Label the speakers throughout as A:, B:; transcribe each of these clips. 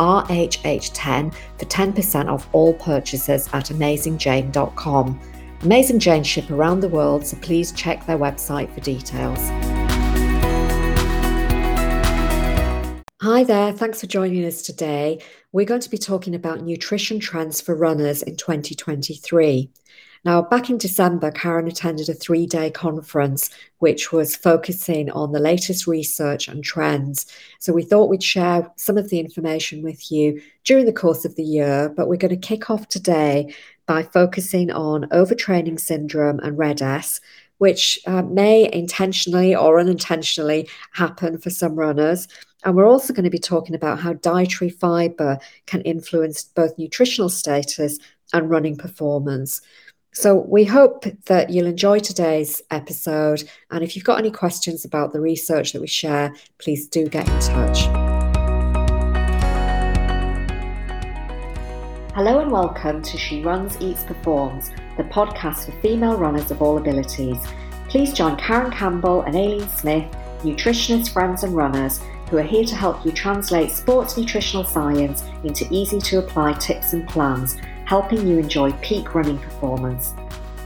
A: RHH10 for 10% off all purchases at AmazingJane.com. Amazing Jane ship around the world, so please check their website for details. Hi there, thanks for joining us today. We're going to be talking about nutrition trends for runners in 2023. Now, back in December, Karen attended a three day conference which was focusing on the latest research and trends. So, we thought we'd share some of the information with you during the course of the year, but we're going to kick off today by focusing on overtraining syndrome and RED-S, which uh, may intentionally or unintentionally happen for some runners. And we're also going to be talking about how dietary fiber can influence both nutritional status and running performance. So, we hope that you'll enjoy today's episode. And if you've got any questions about the research that we share, please do get in touch. Hello and welcome to She Runs, Eats, Performs, the podcast for female runners of all abilities. Please join Karen Campbell and Aileen Smith, nutritionists, friends, and runners, who are here to help you translate sports nutritional science into easy to apply tips and plans helping you enjoy peak running performance,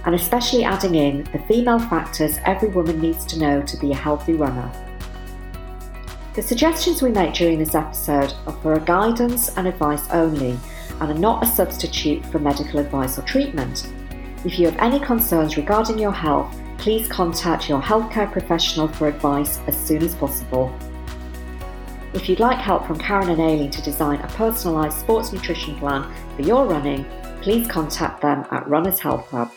A: and especially adding in the female factors every woman needs to know to be a healthy runner. The suggestions we make during this episode are for guidance and advice only and are not a substitute for medical advice or treatment. If you have any concerns regarding your health, please contact your healthcare professional for advice as soon as possible. If you'd like help from Karen and Aileen to design a personalised sports nutrition plan for your running, please contact them at Runners Health Hub.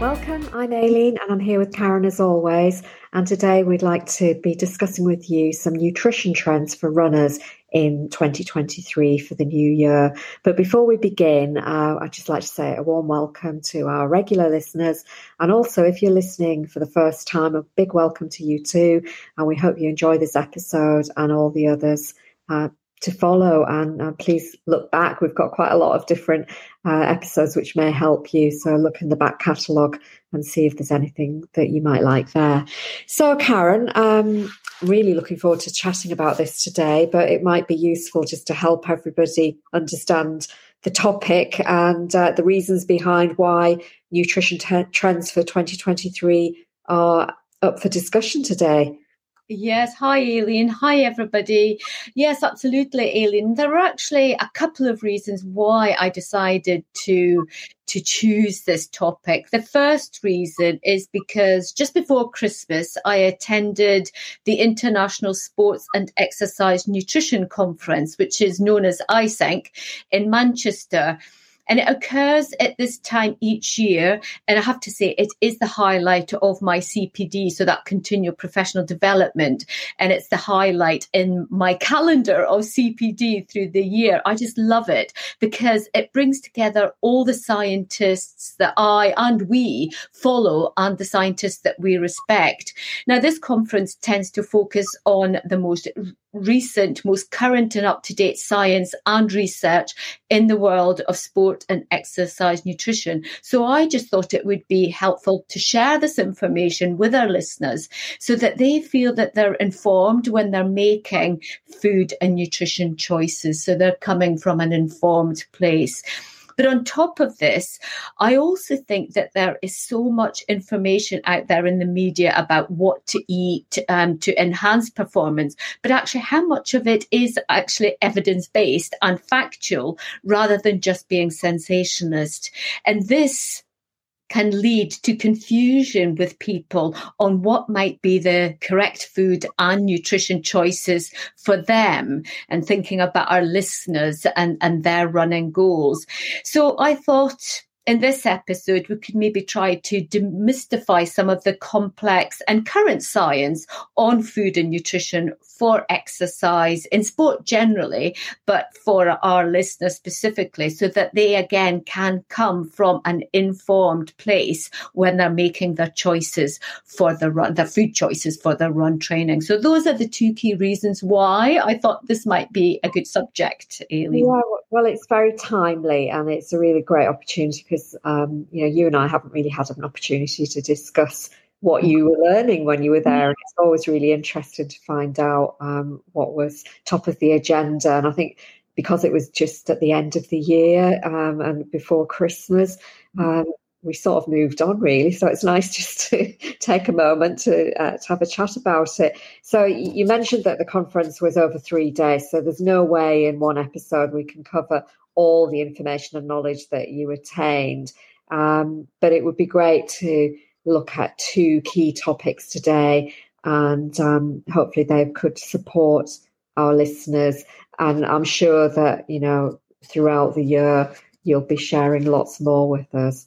A: Welcome, I'm Aileen and I'm here with Karen as always. And today we'd like to be discussing with you some nutrition trends for runners in 2023 for the new year. But before we begin, uh, I'd just like to say a warm welcome to our regular listeners. And also, if you're listening for the first time, a big welcome to you too. And we hope you enjoy this episode and all the others. Uh, to follow and uh, please look back we've got quite a lot of different uh, episodes which may help you so look in the back catalogue and see if there's anything that you might like there so karen um, really looking forward to chatting about this today, but it might be useful just to help everybody understand the topic and uh, the reasons behind why nutrition t- trends for 2023 are up for discussion today.
B: Yes, hi Aileen. Hi everybody. Yes, absolutely, Aileen. There are actually a couple of reasons why I decided to to choose this topic. The first reason is because just before Christmas, I attended the International Sports and Exercise Nutrition Conference, which is known as ISENC in Manchester. And it occurs at this time each year. And I have to say, it is the highlight of my CPD, so that continual professional development. And it's the highlight in my calendar of CPD through the year. I just love it because it brings together all the scientists that I and we follow and the scientists that we respect. Now, this conference tends to focus on the most recent, most current and up to date science and research in the world of sport and exercise nutrition. So I just thought it would be helpful to share this information with our listeners so that they feel that they're informed when they're making food and nutrition choices. So they're coming from an informed place. But on top of this, I also think that there is so much information out there in the media about what to eat um, to enhance performance, but actually how much of it is actually evidence based and factual rather than just being sensationalist. And this can lead to confusion with people on what might be the correct food and nutrition choices for them and thinking about our listeners and, and their running goals. So I thought in this episode, we could maybe try to demystify some of the complex and current science on food and nutrition for exercise in sport generally, but for our listeners specifically, so that they again can come from an informed place when they're making their choices for the run, their food choices for their run training. So those are the two key reasons why I thought this might be a good subject, Aileen.
A: Yeah, well, it's very timely and it's a really great opportunity because um, you know you and I haven't really had an opportunity to discuss what you were learning when you were there. And it's always really interesting to find out um, what was top of the agenda. And I think because it was just at the end of the year um, and before Christmas, um, we sort of moved on really. So it's nice just to take a moment to, uh, to have a chat about it. So you mentioned that the conference was over three days. So there's no way in one episode we can cover all the information and knowledge that you attained. Um, but it would be great to look at two key topics today, and um, hopefully they could support our listeners. And I'm sure that you know throughout the year you'll be sharing lots more with us.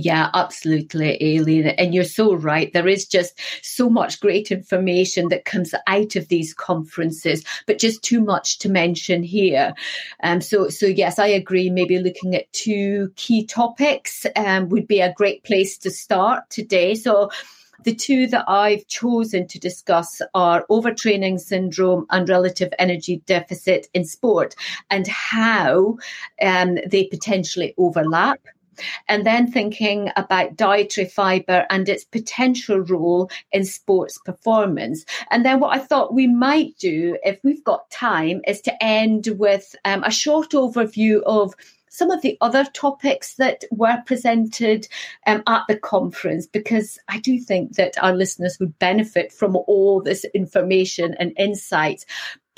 B: Yeah, absolutely, Aileen. And you're so right. There is just so much great information that comes out of these conferences, but just too much to mention here. Um, so, so yes, I agree. Maybe looking at two key topics um, would be a great place to start today. So, the two that I've chosen to discuss are overtraining syndrome and relative energy deficit in sport and how um, they potentially overlap and then thinking about dietary fiber and its potential role in sports performance. And then what I thought we might do, if we've got time, is to end with um, a short overview of some of the other topics that were presented um, at the conference because I do think that our listeners would benefit from all this information and insights.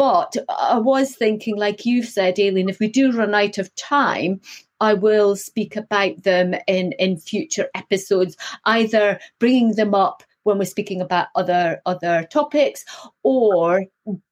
B: But I was thinking, like you've said, Aileen, if we do run out of time, I will speak about them in, in future episodes, either bringing them up when we're speaking about other other topics or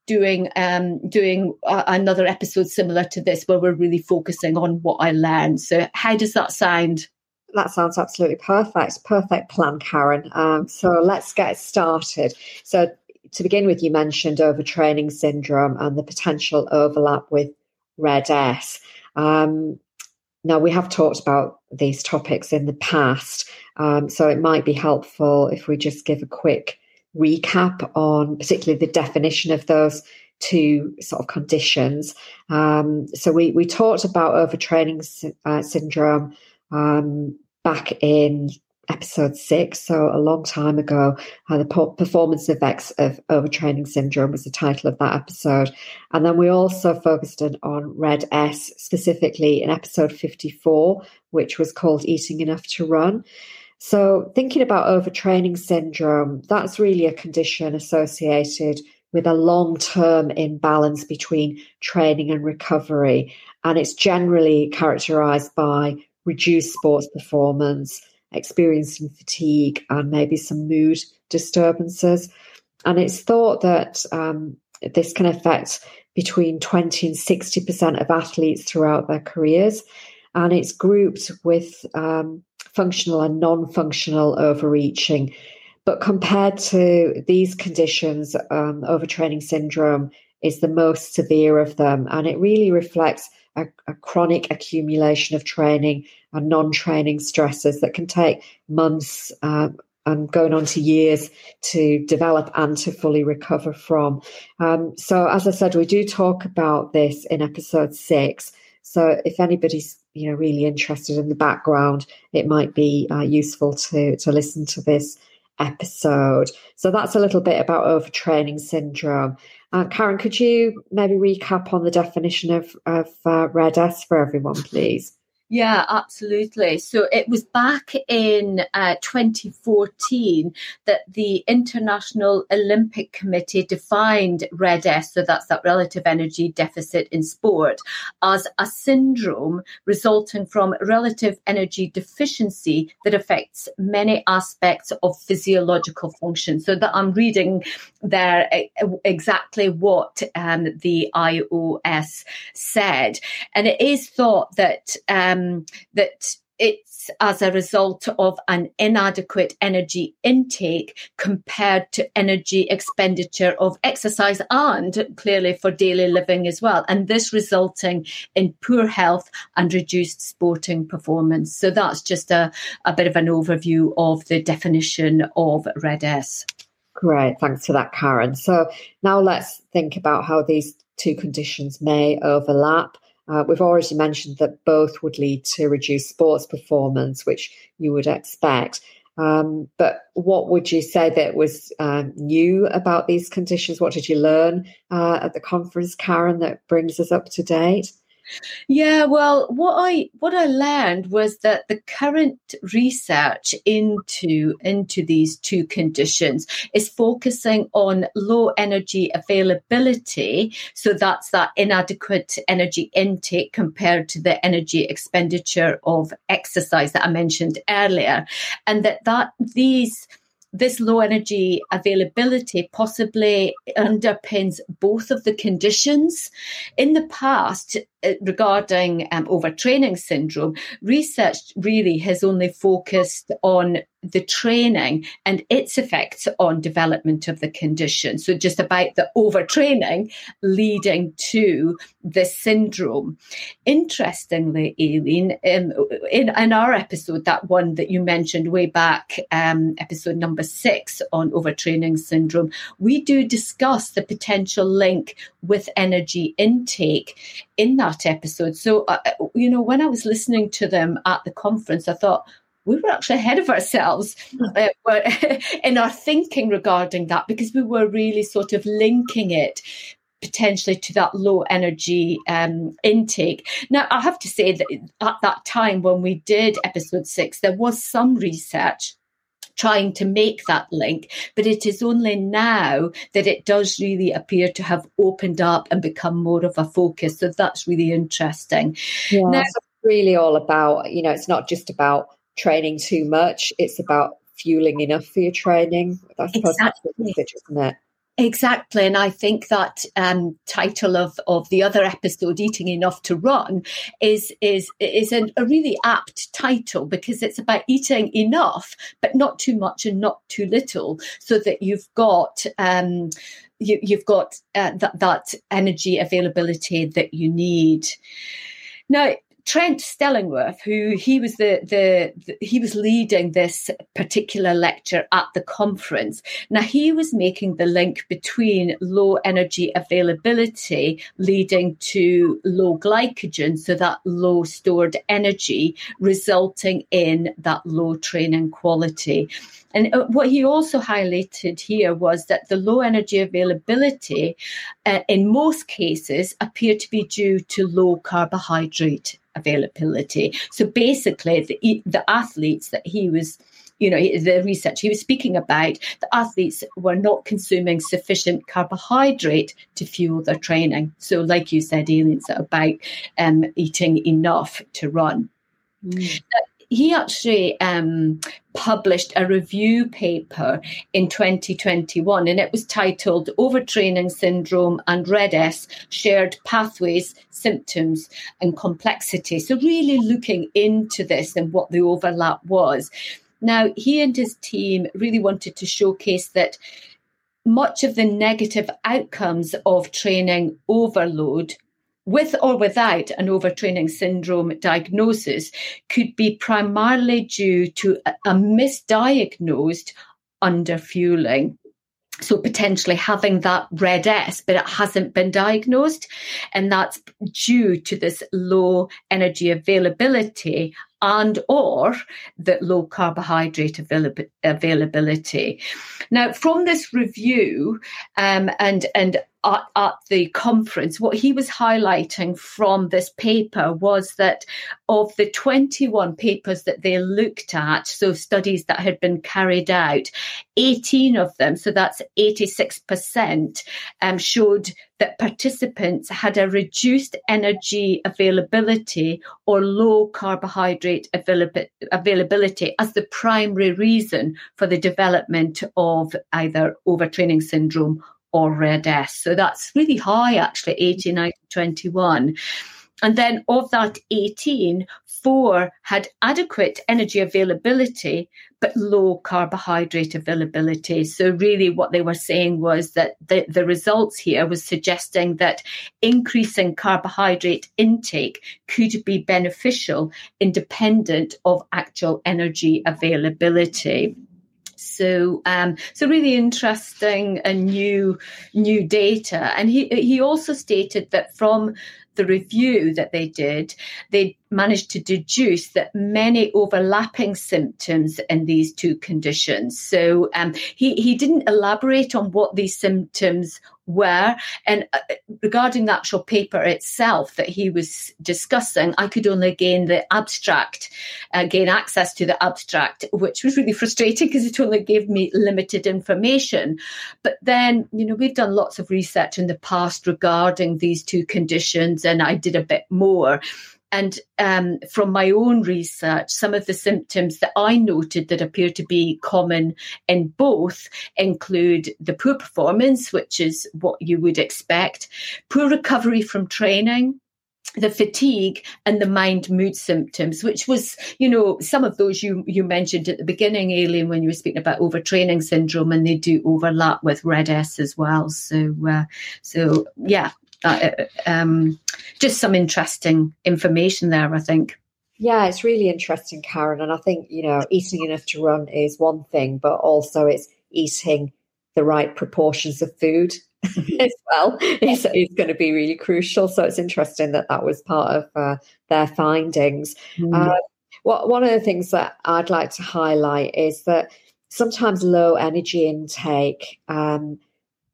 B: doing um doing another episode similar to this where we're really focusing on what I learned. So how does that sound?
A: That sounds absolutely perfect. Perfect plan, Karen. Um, so let's get started. So to begin with, you mentioned overtraining syndrome and the potential overlap with RED-S. Um, now, we have talked about these topics in the past, um, so it might be helpful if we just give a quick recap on particularly the definition of those two sort of conditions. Um, so we, we talked about overtraining uh, syndrome um, back in episode six, so a long time ago. Uh, the performance effects of overtraining syndrome was the title of that episode. And then we also focused on, on RED-S specifically in episode 54, which was called Eating Enough to Run. So, thinking about overtraining syndrome, that's really a condition associated with a long term imbalance between training and recovery. And it's generally characterized by reduced sports performance, experiencing fatigue and maybe some mood disturbances. And it's thought that um, this can affect between 20 and 60% of athletes throughout their careers. And it's grouped with um, functional and non functional overreaching. But compared to these conditions, um, overtraining syndrome is the most severe of them. And it really reflects a, a chronic accumulation of training and non-training stresses that can take months uh, and going on to years to develop and to fully recover from. Um, so, as I said, we do talk about this in episode six. So, if anybody's you know really interested in the background, it might be uh, useful to to listen to this episode. So that's a little bit about overtraining syndrome. Uh, Karen, could you maybe recap on the definition of, of uh, RED-S for everyone, please?
B: Yeah, absolutely. So it was back in uh, 2014 that the International Olympic Committee defined RED-S, so that's that relative energy deficit in sport, as a syndrome resulting from relative energy deficiency that affects many aspects of physiological function. So that I'm reading there exactly what um, the IOC said. And it is thought that um, Um, that it's as a result of an inadequate energy intake compared to energy expenditure of exercise and clearly for daily living as well. And this resulting in poor health and reduced sporting performance. So that's just a, a bit of an overview of the definition of RED-S.
A: Great, thanks for that, Karen. So now let's think about how these two conditions may overlap. Uh, we've already mentioned that both would lead to reduced sports performance, which you would expect. Um, but what would you say that was uh, new about these conditions? What did you learn uh, at the conference, Karen, that brings us up to date?
B: Yeah, well, what I what I learned was that the current research into into these two conditions is focusing on low energy availability. So that's that inadequate energy intake compared to the energy expenditure of exercise that I mentioned earlier, and that that these this low energy availability possibly underpins both of the conditions. In the past, regarding um, overtraining syndrome, research really has only focused on the training and its effects on development of the condition. So just about the overtraining leading to the syndrome. Interestingly, Aileen, um, in, in our episode, that one that you mentioned way back, um, episode number six on overtraining syndrome, we do discuss the potential link with energy intake in that episode. So, uh, uh, you know, when I was listening to them at the conference, I thought, we were actually ahead of ourselves uh, in our thinking regarding that because we were really sort of linking it potentially to that low energy um, intake. Now, I have to say that at that time when we did episode six, there was some research trying to make that link. But it is only now that it does really appear to have opened up and become more of a focus. So that's really interesting.
A: Yeah, now, it's really all about, you know, it's not just about training too much, it's about fueling enough for your training. That's exactly. the message, isn't it?
B: Exactly. And I think that um, title of, of the other episode, Eating Enough to Run, is is is an, a really apt title because it's about eating enough, but not too much and not too little, so that you've got um, you, have got uh, that, that energy availability that you need. Now, Trent Stellingwerff, who he was the, the, the, he was leading this particular lecture at the conference. Now he was making the link between low energy availability leading to low glycogen, so that low stored energy, resulting in that low training quality. And uh, what he also highlighted here was that the low energy availability, uh, in most cases, appear to be due to low carbohydrate availability. So basically, the, the athletes that he was you know, the research he was speaking about, the athletes were not consuming sufficient carbohydrate to fuel their training. So, like you said, aliens are about um, eating enough to run. Mm he actually um, published a review paper in 2021 and it was titled Overtraining Syndrome and RED-S Shared Pathways, Symptoms and Complexity. So, really looking into this and what the overlap was. Now, he and his team really wanted to showcase that much of the negative outcomes of training overload with or without an overtraining syndrome diagnosis could be primarily due to a misdiagnosed underfueling. So potentially having that RED-S, but it hasn't been diagnosed. And that's due to this low energy availability and or the low carbohydrate availability. Now, from this review um, and and at, at, the conference, what he was highlighting from this paper was that of the 21 papers that they looked at, so studies that had been carried out, 18 of them, so that's 86%, um, showed that participants had a reduced energy availability or low carbohydrate availability as the primary reason for the development of either overtraining syndrome or RED-S. So that's really high, actually, 89 to 21. And then of that 18, Four had adequate energy availability, but low carbohydrate availability. So, really, what they were saying was that the, the results here was suggesting that increasing carbohydrate intake could be beneficial independent of actual energy availability. So, um, so really interesting and new new data. And he he also stated that from the review that they did, they managed to deduce that many overlapping symptoms in these two conditions. So um, he, he didn't elaborate on what these symptoms were. And uh, regarding the actual paper itself that he was discussing, I could only gain the abstract, uh, gain access to the abstract, which was really frustrating because it only gave me limited information. But then, you know, we've done lots of research in the past regarding these two conditions, and I did a bit more. And um, from my own research, some of the symptoms that I noted that appear to be common in both include the poor performance, which is what you would expect, poor recovery from training, the fatigue and the mind mood symptoms, which was, you know, some of those you, you mentioned at the beginning, Aileen, when you were speaking about overtraining syndrome, and they do overlap with RED-S as well. So, uh, so yeah, uh, um, just some interesting information there, I think.
A: Yeah, it's really interesting, Karen. And I think, you know, eating enough to run is one thing, but also it's eating the right proportions of food as well is, is going to be really crucial. So it's interesting that that was part of uh, their findings. Mm. Uh, what, one of the things that I'd like to highlight is that sometimes low energy intake um,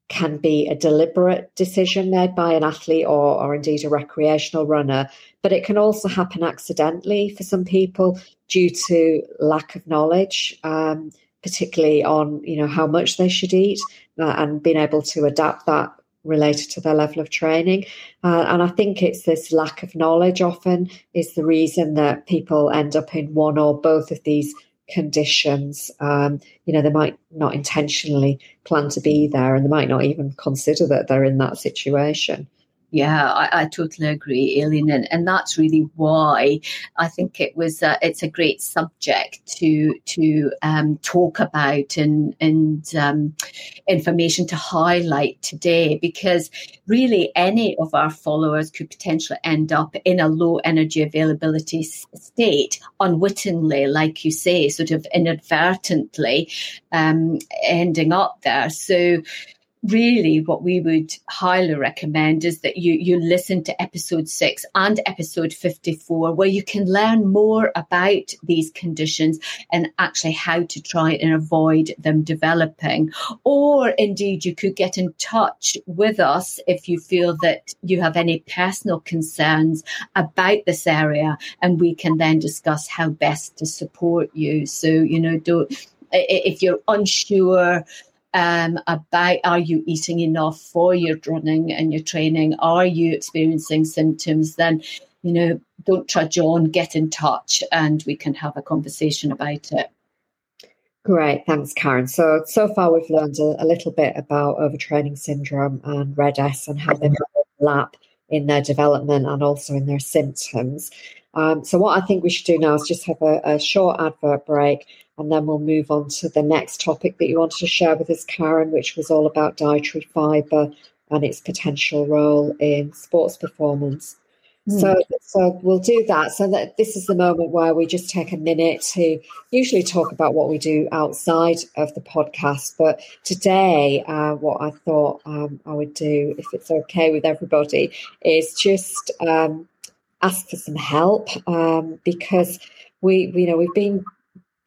A: can be a deliberate decision made by an athlete or, or indeed a recreational runner, but it can also happen accidentally for some people due to lack of knowledge, um, particularly on you know how much they should eat uh, and being able to adapt that related to their level of training. Uh, and I think it's this lack of knowledge often is the reason that people end up in one or both of these conditions. Um, you know, they might not intentionally plan to be there and they might not even consider that they're in that situation.
B: Yeah, I, I, totally agree, Aileen, and, and that's really why I think it was uh, it's a great subject to to um, talk about and and um, information to highlight today because really any of our followers could potentially end up in a low energy availability state unwittingly, like you say, sort of inadvertently um, ending up there. So really what we would highly recommend is that you you listen to episode 6 and episode 54 where you can learn more about these conditions and actually how to try and avoid them developing. Or indeed you could get in touch with us if you feel that you have any personal concerns about this area and we can then discuss how best to support you. So you know don't if you're unsure um, about are you eating enough for your running and your training? Are you experiencing symptoms? Then, you know, don't trudge on, get in touch, and we can have a conversation about it.
A: Great, thanks, Karen. So, so far we've learned a, a little bit about overtraining syndrome and RED-S and how they overlap in their development and also in their symptoms. Um, so, what I think we should do now is just have a, a short advert break and then we'll move on to the next topic that you wanted to share with us, Karen, which was all about dietary fibre and its potential role in sports performance. Mm. So, so we'll do that. So that this is the moment where we just take a minute to usually talk about what we do outside of the podcast. But today, uh, what I thought um, I would do, if it's okay with everybody, is just um, ask for some help um, because we, you know, we've been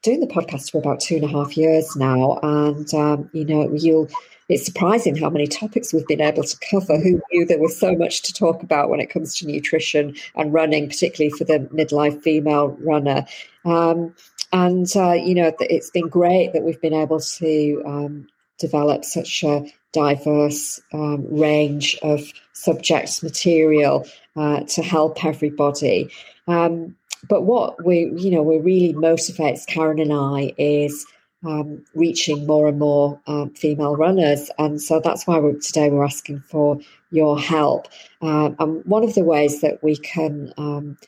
A: doing the podcast for about two and a half years now, and um, you know, you'll. It's surprising how many topics we've been able to cover. Who knew there was so much to talk about when it comes to nutrition and running, particularly for the midlife female runner. Um, and uh, you know, it's been great that we've been able to um, develop such a diverse um, range of subject material uh, to help everybody. Um, but what we, you know, we really motivates Karen and I is um, reaching more and more um, female runners, and so that's why we're, today we're asking for your help. Um, and one of the ways that we can um,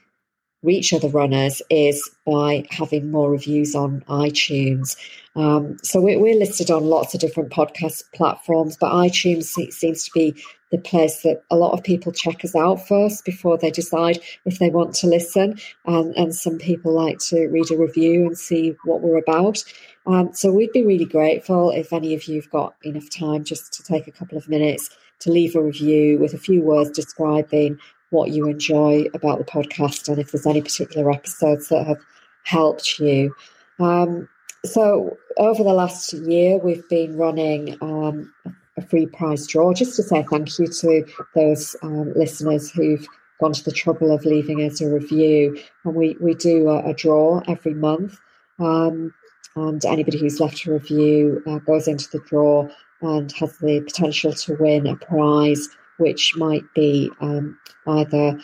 A: reach other runners is by having more reviews on iTunes. Um, so we're, we're, listed on lots of different podcast platforms, but iTunes seems to be the place that a lot of people check us out first before they decide if they want to listen. And, and some people like to read a review and see what we're about. Um, so we'd be really grateful if any of you've got enough time just to take a couple of minutes to leave a review with a few words describing what you enjoy about the podcast and if there's any particular episodes that have helped you. Um, so, over the last year, we've been running um, a free prize draw just to say thank you to those um, listeners who've gone to the trouble of leaving us a review. And we, we do a, a draw every month. Um, and anybody who's left a review uh, goes into the draw and has the potential to win a prize, which might be um, either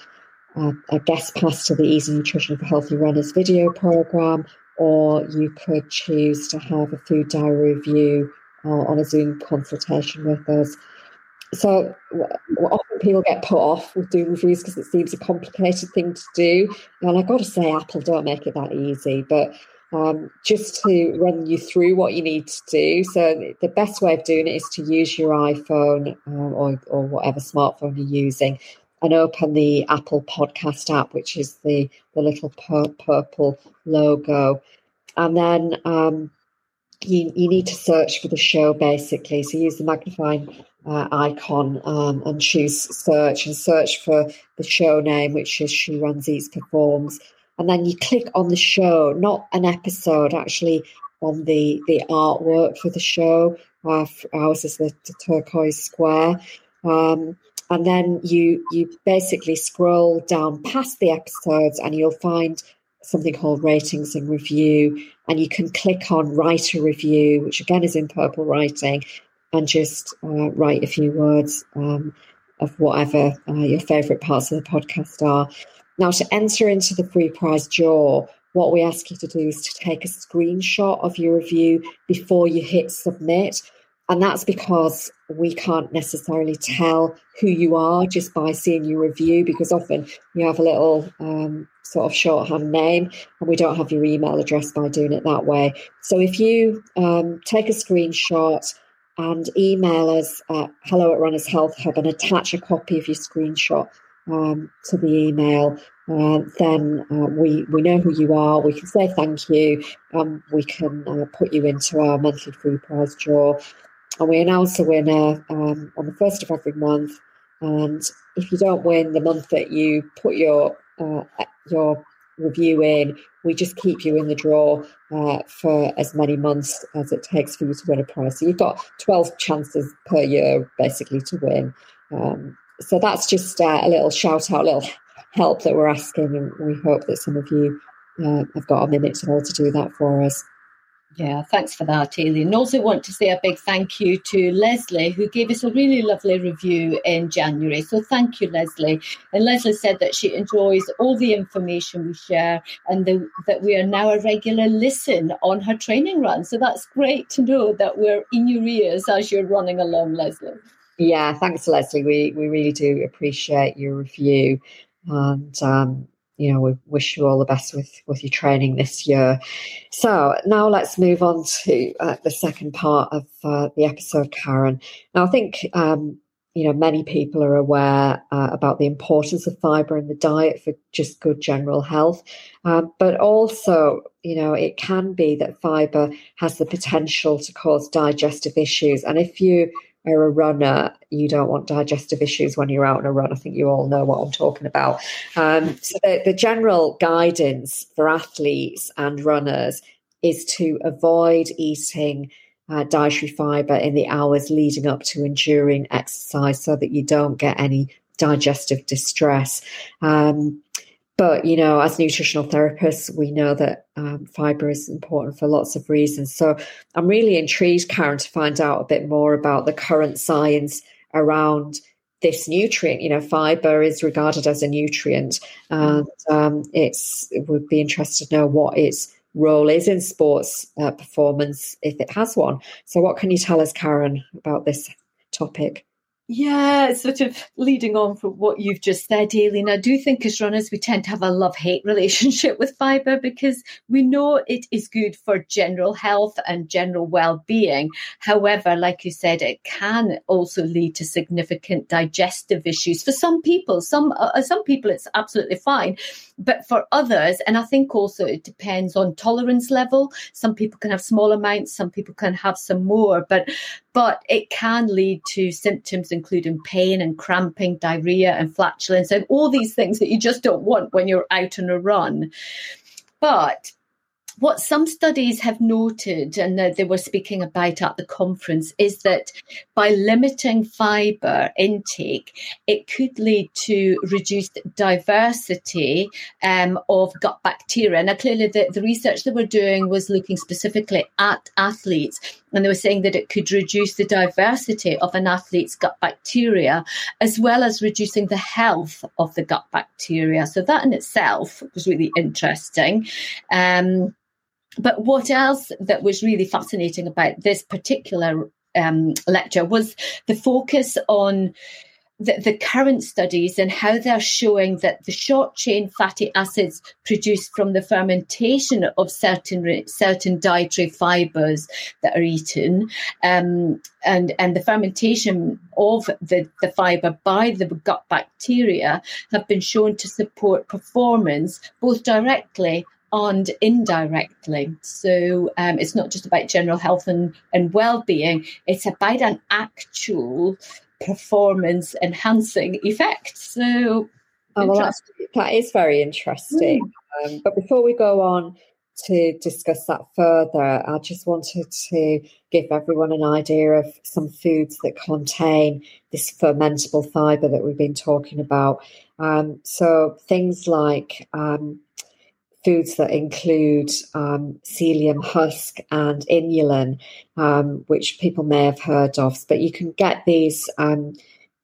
A: a, a guest pass to the Easy Nutrition for Healthy Runners video program, or you could choose to have a food diary review uh, on a Zoom consultation with us. So often people get put off with doing reviews because it seems a complicated thing to do. And I've got to say, Apple don't make it that easy. But um, just to run you through what you need to do. So the best way of doing it is to use your iPhone uh, or, or whatever smartphone you're using and open the Apple Podcast app, which is the, the little pur- purple logo. And then um, you, you need to search for the show basically. So use the magnifying uh, icon um, and choose search and search for the show name, which is She Runs Eats Performs and then you click on the show, not an episode, actually on the the artwork for the show. Uh, ours is the, the turquoise square, um, and then you you basically scroll down past the episodes, and you'll find something called ratings and review, and you can click on write a review, which again is in purple writing, and just uh, write a few words um, of whatever uh, your favourite parts of the podcast are. Now, to enter into the free prize draw, what we ask you to do is to take a screenshot of your review before you hit submit. And that's because we can't necessarily tell who you are just by seeing your review, because often you have a little um, sort of shorthand name and we don't have your email address by doing it that way. So if you um, take a screenshot and email us at hello at Runners Health Hub and attach a copy of your screenshot um, to the email, uh, then uh, we we know who you are. We can say thank you. Um, we can uh, put you into our monthly free prize draw, and we announce a winner um, on the first of every month. And if you don't win the month that you put your uh, your review in, we just keep you in the draw uh, for as many months as it takes for you to win a prize. So you've got twelve chances per year, basically, to win. Um, so that's just uh, a little shout out, little help that we're asking, and we hope that some of you uh, have got a minute to to do that for us.
B: Yeah, thanks for that, Aileen. And also want to say a big thank you to Leslie, who gave us a really lovely review in January. So thank you, Leslie. And Leslie said that she enjoys all the information we share and the, that we are now a regular listen on her training run. So that's great to know that we're in your ears as you're running along, Leslie.
A: Yeah, thanks, Leslie. We we really do appreciate your review, and um, you know we wish you all the best with with your training this year. So now let's move on to uh, the second part of uh, the episode, Karen. Now I think um, you know many people are aware uh, about the importance of fibre in the diet for just good general health, um, but also you know it can be that fibre has the potential to cause digestive issues, and if you are a runner, you don't want digestive issues when you're out on a run. I think you all know what I'm talking about. Um, so the, the general guidance for athletes and runners is to avoid eating uh, dietary fiber in the hours leading up to enduring exercise so that you don't get any digestive distress. Um, but, you know, as nutritional therapists, we know that um, fiber is important for lots of reasons. So I'm really intrigued, Karen, to find out a bit more about the current science around this nutrient. You know, fiber is regarded as a nutrient, and um, it's it would be interested to know what its role is in sports uh, performance if it has one. So, what can you tell us, Karen, about this topic?
B: Yeah, sort of leading on from what you've just said, Aileen, I do think as runners we tend to have a love hate relationship with fibre because we know it is good for general health and general well being. However, like you said, it can also lead to significant digestive issues for some people. Some uh, some people it's absolutely fine, but for others, and I think also it depends on tolerance level. Some people can have small amounts, some people can have some more, but but it can lead to symptoms including pain and cramping, diarrhea and flatulence, and all these things that you just don't want when you're out on a run. But what some studies have noted, and they were speaking about at the conference, is that by limiting fibre intake, it could lead to reduced diversity um, of gut bacteria. Now, clearly, the, the research that we're doing was looking specifically at athletes, and they were saying that it could reduce the diversity of an athlete's gut bacteria, as well as reducing the health of the gut bacteria. So, that in itself was really interesting. Um, but what else that was really fascinating about this particular um, lecture was the focus on the, the, current studies and how they're showing that the short chain fatty acids produced from the fermentation of certain certain dietary fibers that are eaten um, and and the fermentation of the, the fiber by the gut bacteria have been shown to support performance both directly and indirectly. So um, it's not just about general health and, and well-being, it's about an actual performance enhancing effect. So
A: oh, well, that's, that is very interesting. Mm. Um, but before we go on to discuss that further, I just wanted to give everyone an idea of some foods that contain this fermentable fiber that we've been talking about. Um, so things like um, foods that include um, psyllium husk and inulin, um, which people may have heard of. But you can get these um,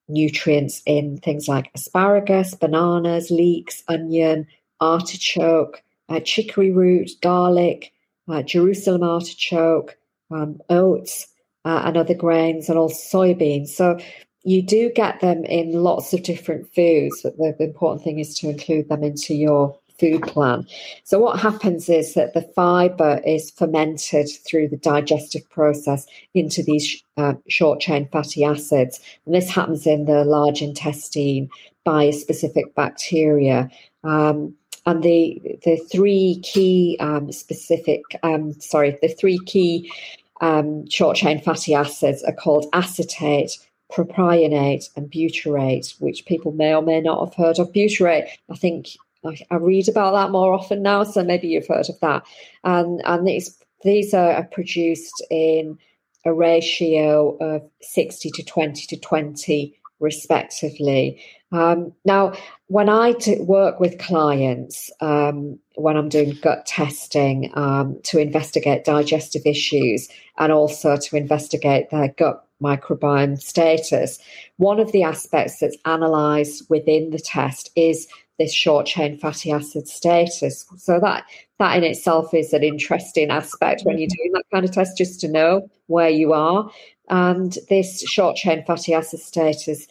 A: nutrients in things like asparagus, bananas, leeks, onion, artichoke, uh, chicory root, garlic, uh, Jerusalem artichoke, um, oats, uh, and other grains, and also soybeans. So you do get them in lots of different foods, but the important thing is to include them into your food plan. So, what happens is that the fiber is fermented through the digestive process into these uh, short chain fatty acids. And this happens in the large intestine by specific bacteria. Um, and the the three key um, specific um, sorry the three key um, short chain fatty acids are called acetate, propionate, and butyrate, which people may or may not have heard of. Butyrate, I think I, read about that more often now, so maybe you've heard of that. And and these these are produced in a ratio of sixty to twenty to twenty respectively. Um, now, when I work with clients, um, when I'm doing gut testing um, to investigate digestive issues and also to investigate their gut microbiome status, one of the aspects that's analysed within the test is this short chain fatty acid status. So that that in itself is an interesting aspect when you're mm-hmm. doing that kind of test, just to know where you are. And this short chain fatty acid status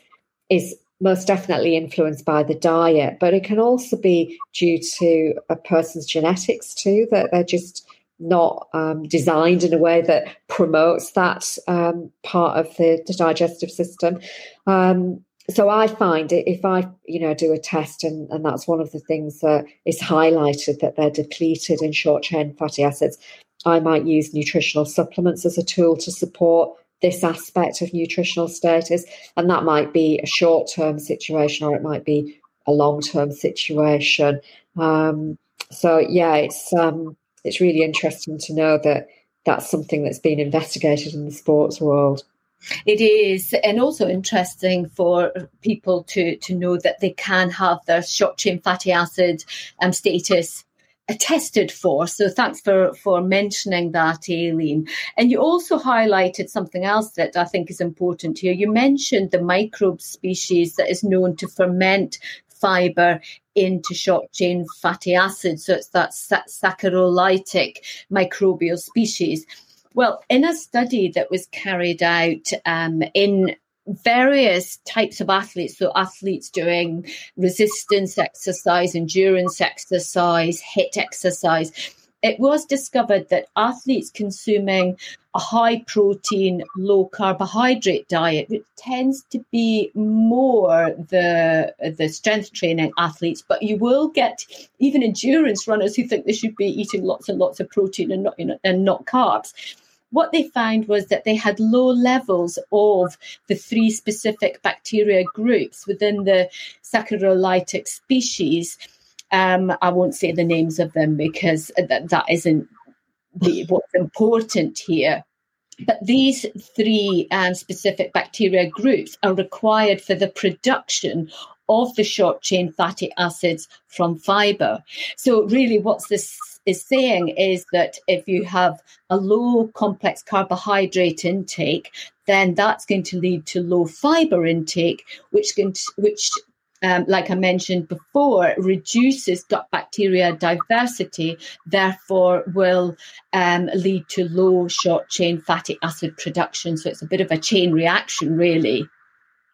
A: is most definitely influenced by the diet, but it can also be due to a person's genetics too, that they're just not um, designed in a way that promotes that um, part of the, the digestive system. Um, so I find if I, you know, do a test and, and that's one of the things that is highlighted that they're depleted in short chain fatty acids, I might use nutritional supplements as a tool to support this aspect of nutritional status. And that might be a short term situation or it might be a long term situation. Um, so yeah, it's um, it's really interesting to know that that's something that's been investigated in the sports world.
B: It is, and also interesting for people to to know that they can have their short chain fatty acid um, status attested for. So thanks for for mentioning that, Aileen. And you also highlighted something else that I think is important here. You mentioned the microbe species that is known to ferment fiber into short chain fatty acids. So it's that saccharolytic microbial species. Well, in a study that was carried out um, in various types of athletes, so athletes doing resistance exercise, endurance exercise, HIIT exercise, it was discovered that athletes consuming a high protein, low carbohydrate diet, which tends to be more the the strength training athletes, but you will get even endurance runners who think they should be eating lots and lots of protein and not you know, and not carbs. What they found was that they had low levels of the three specific bacteria groups within the saccharolytic species um, I won't say the names of them because that, that isn't the, what's important here. But these three um, specific bacteria groups are required for the production of the short chain fatty acids from fiber. So, really, what's this is saying is that if you have a low complex carbohydrate intake, then that's going to lead to low fiber intake, which can, which um, like I mentioned before, reduces gut bacteria diversity, therefore will um, lead to low short chain fatty acid production. So it's a bit of a chain reaction, really.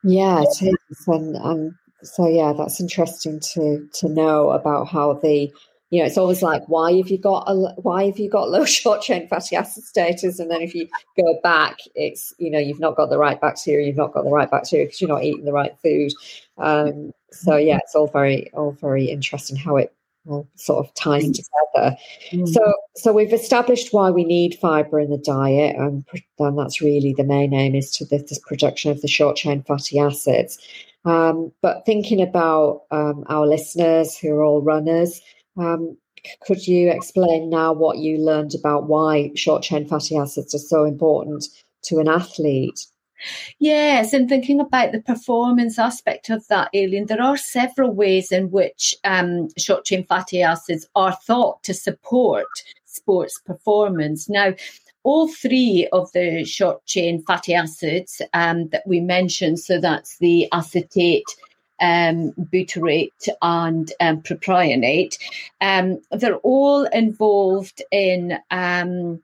A: Yeah, it is, and um, so yeah, that's interesting to to know about how the you know, it's always like, why have you got a, why have you got low short chain fatty acid status? And then if you go back, it's you know, you've not got the right bacteria, you've not got the right bacteria because you're not eating the right food. Um, so yeah, it's all very all very interesting how it all sort of ties mm. together. Mm. So so we've established why we need fibre in the diet, and, and that's really the main aim is to the, the production of the short chain fatty acids. Um, but thinking about um, our listeners who are all runners, um, could you explain now what you learned about why short chain fatty acids are so important to an athlete?
B: Yes, and thinking about the performance aspect of that, Aileen, there are several ways in which um, short chain fatty acids are thought to support sports performance. Now, all three of the short chain fatty acids um, that we mentioned, so that's the acetate, um, butyrate and um, propionate. Um, they're all involved in um,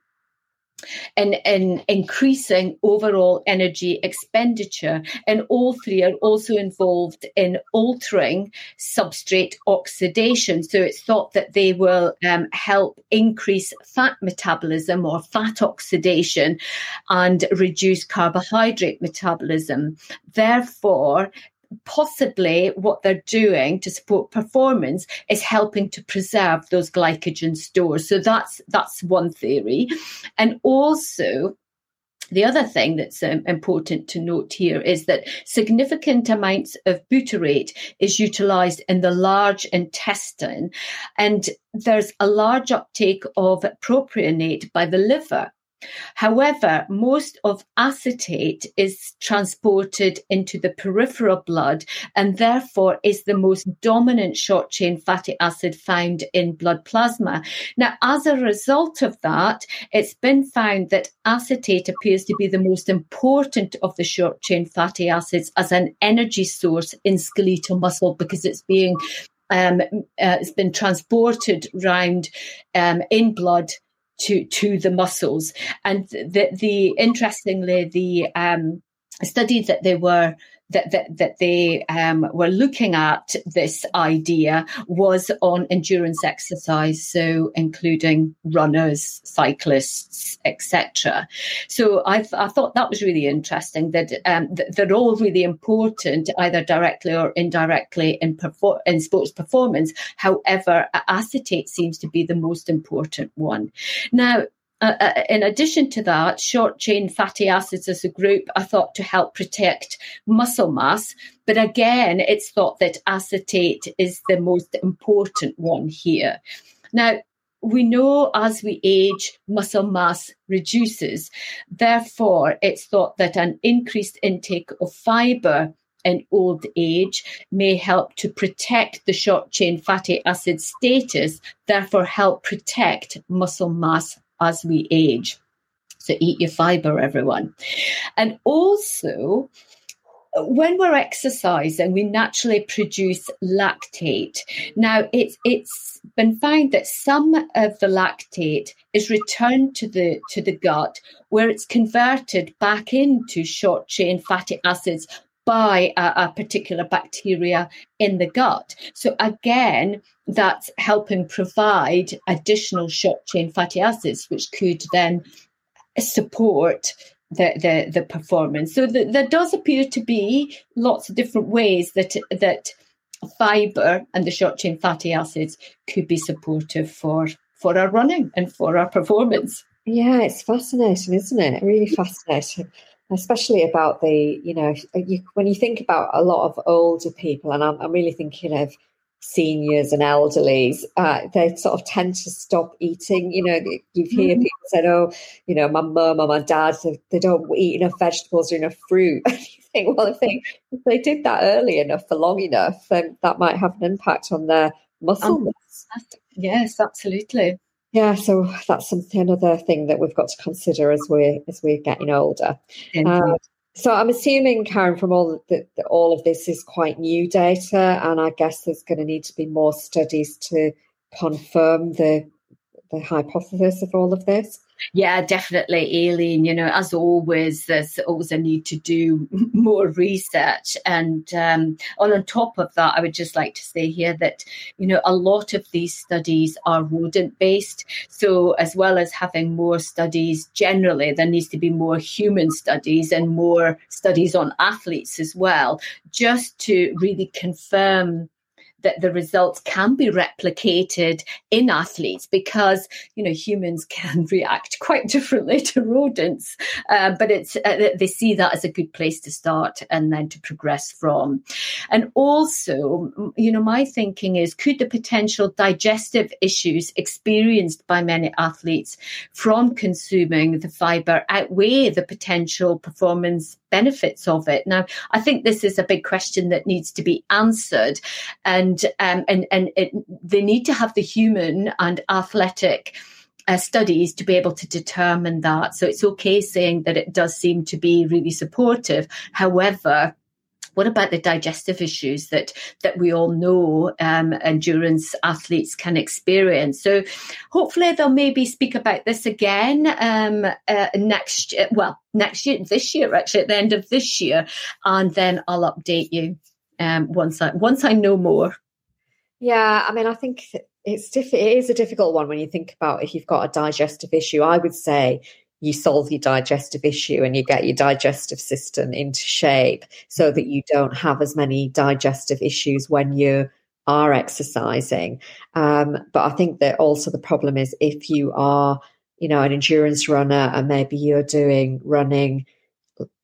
B: in, in increasing overall energy expenditure. And all three are also involved in altering substrate oxidation. So it's thought that they will um, help increase fat metabolism or fat oxidation and reduce carbohydrate metabolism. Therefore, possibly what they're doing to support performance is helping to preserve those glycogen stores. So that's that's one theory, and also. The other thing that's um, important to note here is that significant amounts of butyrate is utilized in the large intestine, and there's a large uptake of propionate by the liver. However, most of acetate is transported into the peripheral blood and therefore is the most dominant short chain fatty acid found in blood plasma. Now, as a result of that, it's been found that acetate appears to be the most important of the short chain fatty acids as an energy source in skeletal muscle because it's being um, uh, it's been transported around um, in blood to to the muscles. And the the interestingly the um, study that they were that that, that they um, were looking at this idea was on endurance exercise, so including runners, cyclists, etc. So I, I thought that was really interesting that um, they're all really important, either directly or indirectly in in sports performance. However, acetate seems to be the most important one. Now, uh, uh, in addition to that, short chain fatty acids as a group are thought to help protect muscle mass. But again, it's thought that acetate is the most important one here. Now, we know as we age, muscle mass reduces. Therefore, it's thought that an increased intake of fiber in old age may help to protect the short chain fatty acid status, therefore, help protect muscle mass as we age. So eat your fiber, everyone. And also, when we're exercising, we naturally produce lactate. Now, it's it's been found that some of the lactate is returned to the to the gut where it's converted back into short chain fatty acids by a, a, particular bacteria in the gut. So again, that's helping provide additional short chain fatty acids, which could then support the, the, the performance. So the, there does appear to be lots of different ways that that fiber and the short chain fatty acids could be supportive for for our running and for our performance.
A: Yeah, it's fascinating, isn't it? Really fascinating especially about the you know you, when you think about a lot of older people and i'm, I'm really thinking of seniors and elderlies uh, they sort of tend to stop eating. You know you hear mm-hmm. people say oh you know my mum or my dad they, they don't eat enough vegetables or enough fruit. And you think well if they, if they did that early enough for long enough then that might have an impact on their muscle mass
B: yes absolutely
A: yeah, so that's something another thing that we've got to consider as we as we're getting older. Uh, so I'm assuming, Karen, from all that all of this is quite new data, and I guess there's going to need to be more studies to confirm the the hypothesis of all of this.
B: Yeah, definitely, Aileen. You know, as always, there's always a need to do more research. And um, on top of that, I would just like to say here that, you know, a lot of these studies are rodent based. So, as well as having more studies generally, there needs to be more human studies and more studies on athletes as well, just to really confirm that the results can be replicated in athletes because you know humans can react quite differently to rodents. Uh, but it's uh, they see that as a good place to start and then to progress from. And also you know my thinking is could the potential digestive issues experienced by many athletes from consuming the fiber outweigh the potential performance benefits of it. Now, I think this is a big question that needs to be answered, and um, and and it, they need to have the human and athletic. Uh, studies to be able to determine that. So it's okay saying that it does seem to be really supportive. However, what about the digestive issues that that we all know um, endurance athletes can experience? So hopefully they'll maybe speak about this again um, uh, next. Well, next year, this year actually, at the end of this year, and then I'll update you um, once I once I know more.
A: Yeah, I mean, I think it's diff- it is a difficult one when you think about if you've got a digestive issue. I would say you solve your digestive issue and you get your digestive system into shape so that you don't have as many digestive issues when you are exercising. Um, but I think that also the problem is if you are, you know, an endurance runner and maybe you're doing running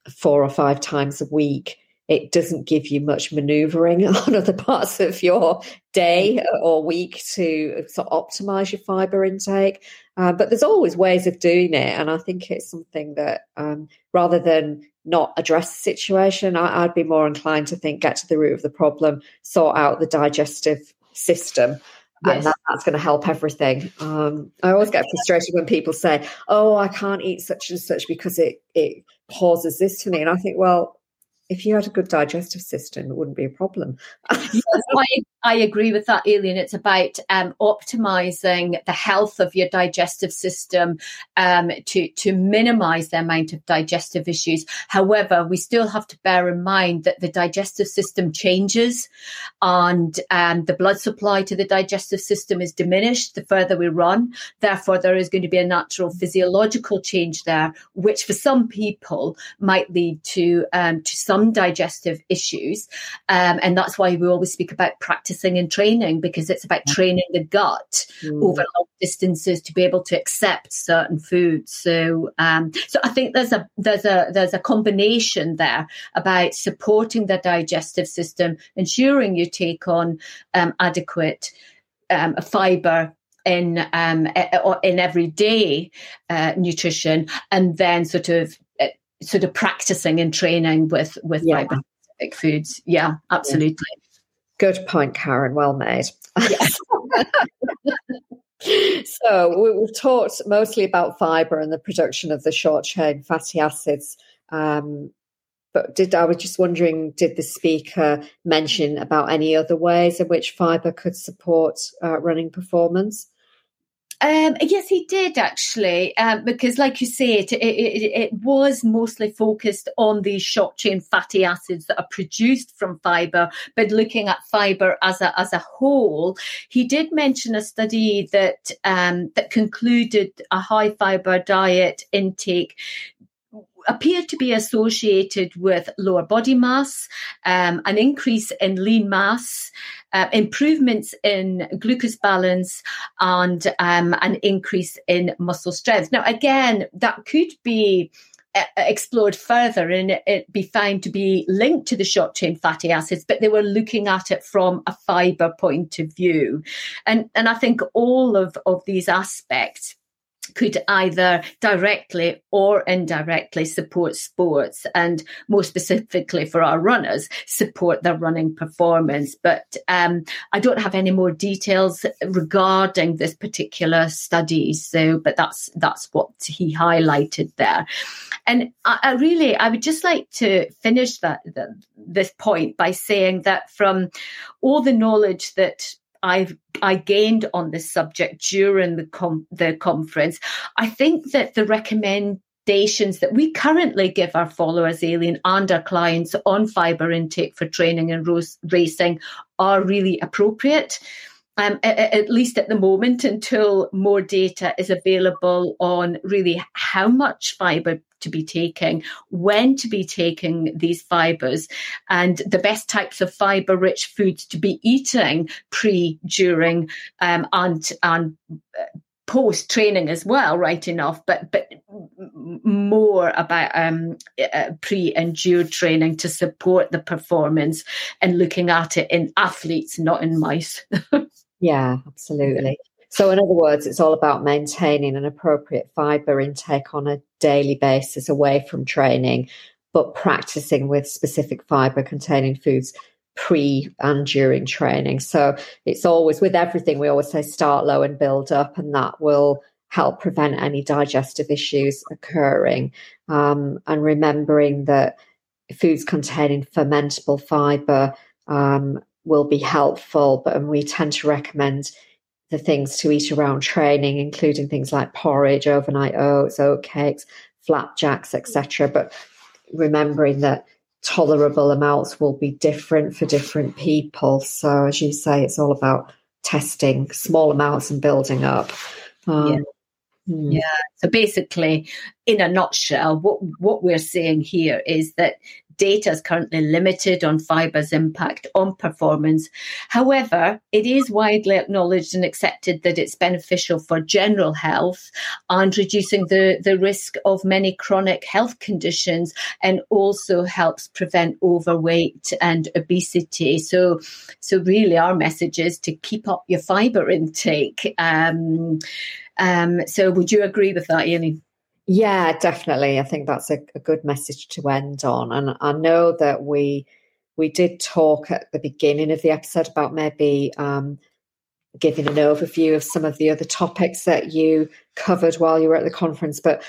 A: four or five times a week, it doesn't give you much maneuvering on other parts of your day or week to sort of optimize your fiber intake. Uh, but there's always ways of doing it. And I think it's something that um, rather than not address the situation, I, would be more inclined to think get to the root of the problem, sort out the digestive system. Yes. And that, that's going to help everything. Um, I always get frustrated when people say, "Oh, I can't eat such and such because it it causes this to me," and I think, well, if you had a good digestive system, it wouldn't be a problem.
B: yes, I, I, agree with that, Aileen. It's about um, optimizing the health of your digestive system um, to, to minimize the amount of digestive issues. However, we still have to bear in mind that the digestive system changes and um, the blood supply to the digestive system is diminished the further we run. Therefore, there is going to be a natural physiological change there, which for some people might lead to, um, to some digestive issues. Um, and that's why we always speak about practicing and training because it's about training the gut mm. over long distances to be able to accept certain foods. So, um, so I think there's a there's a there's a combination there about supporting the digestive system, ensuring you take on um, adequate um, fiber in um, in everyday uh, nutrition, and then sort of sort of practicing and training with with yeah. specific foods. Yeah, absolutely.
A: Good point, Karen. Well made. Yes. so we've talked mostly about fiber and the production of the short chain fatty acids. Um, but did I was just wondering, did the speaker mention about any other ways in which fiber could support uh, running performance?
B: Um, yes, he did actually, um, because, like you say, it, it, it, was mostly focused on these short chain fatty acids that are produced from fiber. But looking at fiber as a as a whole, he did mention a study that um, that concluded a high fiber diet intake appeared to be associated with lower body mass, um, an increase in lean mass, uh, improvements in glucose balance, and um, an increase in muscle strength. Now, again, that could be uh, explored further and it, be found to be linked to the short chain fatty acids, but they were looking at it from a fiber point of view. And, and I think all of, of these aspects could either directly or indirectly support sports and more specifically for our runners support their running performance. But um, i don't have any more details regarding this particular study so but that's that's what he highlighted there. And i, I really i would just like to finish that, that this point by saying that from all the knowledge that I've I gained on this subject during the com- the conference. I think that the recommendations that we currently give our followers, Aileen, and our clients on fiber intake for training and racing are really appropriate. Um, at, at, least at the moment, until more data is available on really how much fiber to be taking, when to be taking these fibers, and the best types of fiber rich foods to be eating pre, during, um, and, and uh, post training as well, right enough, but but more about um, uh, pre and during training to support the performance and looking at it in athletes, not in mice.
A: yeah, absolutely. So, in other words, it's all about maintaining an appropriate fiber intake on a daily basis away from training, but practicing with specific fiber containing foods pre and during training. So, it's always with everything, we always say start low and build up, and that will help prevent any digestive issues occurring. Um, and remembering that foods containing fermentable fiber um, will be helpful, but and we tend to recommend the things to eat around training, including things like porridge, overnight oats, oat cakes, flapjacks, etc. But remembering that tolerable amounts will be different for different people. So, as you say, it's all about testing small amounts and building up.
B: Um, yeah. Hmm. Yeah. So basically, in a nutshell, what what we're saying here is that data is currently limited on fiber's impact on performance. However, it is widely acknowledged and accepted that it's beneficial for general health and reducing the, the risk of many chronic health conditions and also helps prevent overweight and obesity. So, so really our message is to keep up your fiber intake. Um, um, so would you agree with that, Aileen?
A: Yeah, definitely. I think that's a, a, good message to end on. And I know that we we did talk at the beginning of the episode about maybe um, giving an overview of some of the other topics that you covered while you were at the conference, but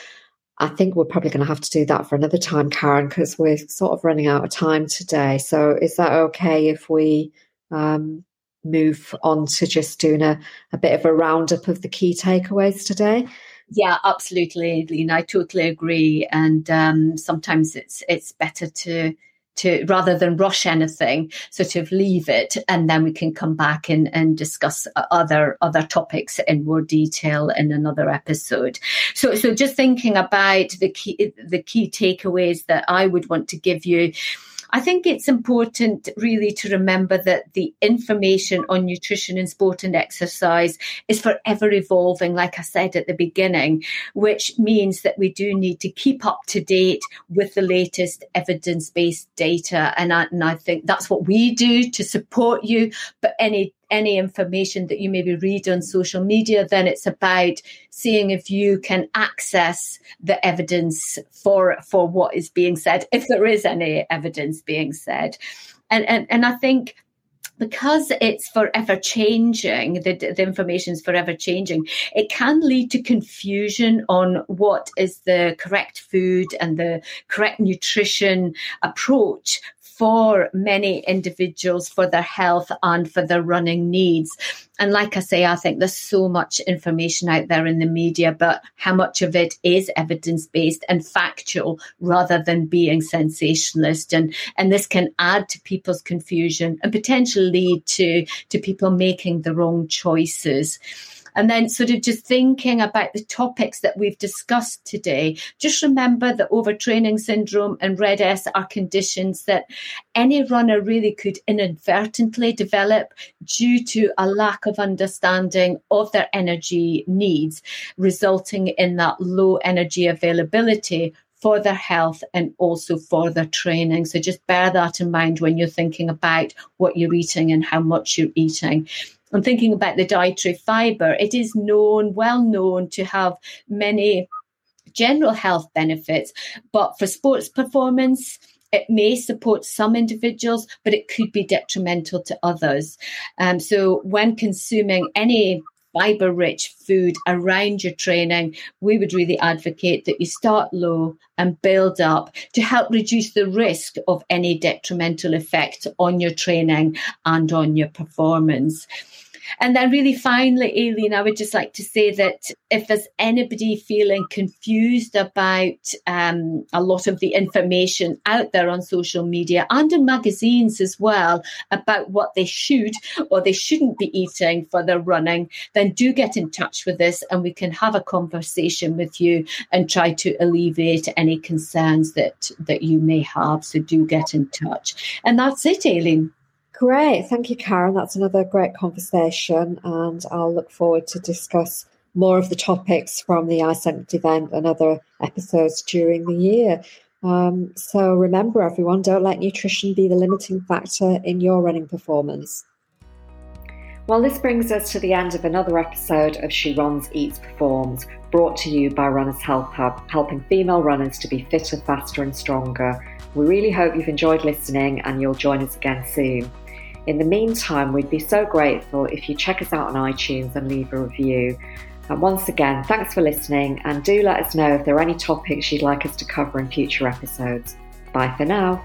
A: I think we're probably going to have to do that for another time, Karen, because we're sort of running out of time today. So is that okay if we um, move on to just doing a, a bit of a roundup of the key takeaways today?
B: Yeah, absolutely, Aileen. I totally agree. And um, sometimes it's it's better to to rather than rush anything, sort of leave it, and then we can come back and, and discuss other other topics in more detail in another episode. So, so just thinking about the key the key takeaways that I would want to give you I think it's important really to remember that the information on nutrition in sport and exercise is forever evolving, like I said at the beginning, which means that we do need to keep up to date with the latest evidence based data. And I, and I think that's what we do to support you. But any any information that you maybe read on social media, then it's about seeing if you can access the evidence for for what is being said, if there is any evidence being said. And and, and I think because it's forever changing, the, the information is forever changing, it can lead to confusion on what is the correct food and the correct nutrition approach for many individuals for their health and for their running needs. And like I say, I think there's so much information out there in the media, but how much of it is evidence based and factual rather than being sensationalist? And, and this can add to people's confusion and potentially lead to, to people making the wrong choices. And then sort of just thinking about the topics that we've discussed today, just remember that overtraining syndrome and RED-S are conditions that any runner really could inadvertently develop due to a lack of understanding of their energy needs, resulting in that low energy availability for their health and also for their training. So just bear that in mind when you're thinking about what you're eating and how much you're eating and thinking about the dietary fiber, it is known, well known to have many general health benefits, but for sports performance, it may support some individuals, but it could be detrimental to others. Um, so, when consuming any fiber rich food around your training, we would really advocate that you start low and build up to help reduce the risk of any detrimental effect on your training and on your performance. And then, really finally, Aileen, I would just like to say that if there's anybody feeling confused about um, a lot of the information out there on social media and in magazines as well about what they should or they shouldn't be eating for their running, then do get in touch with us and we can have a conversation with you and try to alleviate any concerns that, that you may have. So do get in touch. And that's it, Aileen.
A: Great. Thank you, Karen. That's another great conversation. And I'll look forward to discuss more of the topics from the ISENC event and other episodes during the year. Um, so remember, everyone, don't let nutrition be the limiting factor in your running performance. Well, this brings us to the end of another episode of She Runs, Eats, Performs, brought to you by Runners Health Hub, helping female runners to be fitter, faster, and stronger. We really hope you've enjoyed listening and you'll join us again soon. In the meantime, we'd be so grateful if you check us out on iTunes and leave a review. And once again, thanks for listening and do let us know if there are any topics you'd like us to cover in future episodes. Bye for now.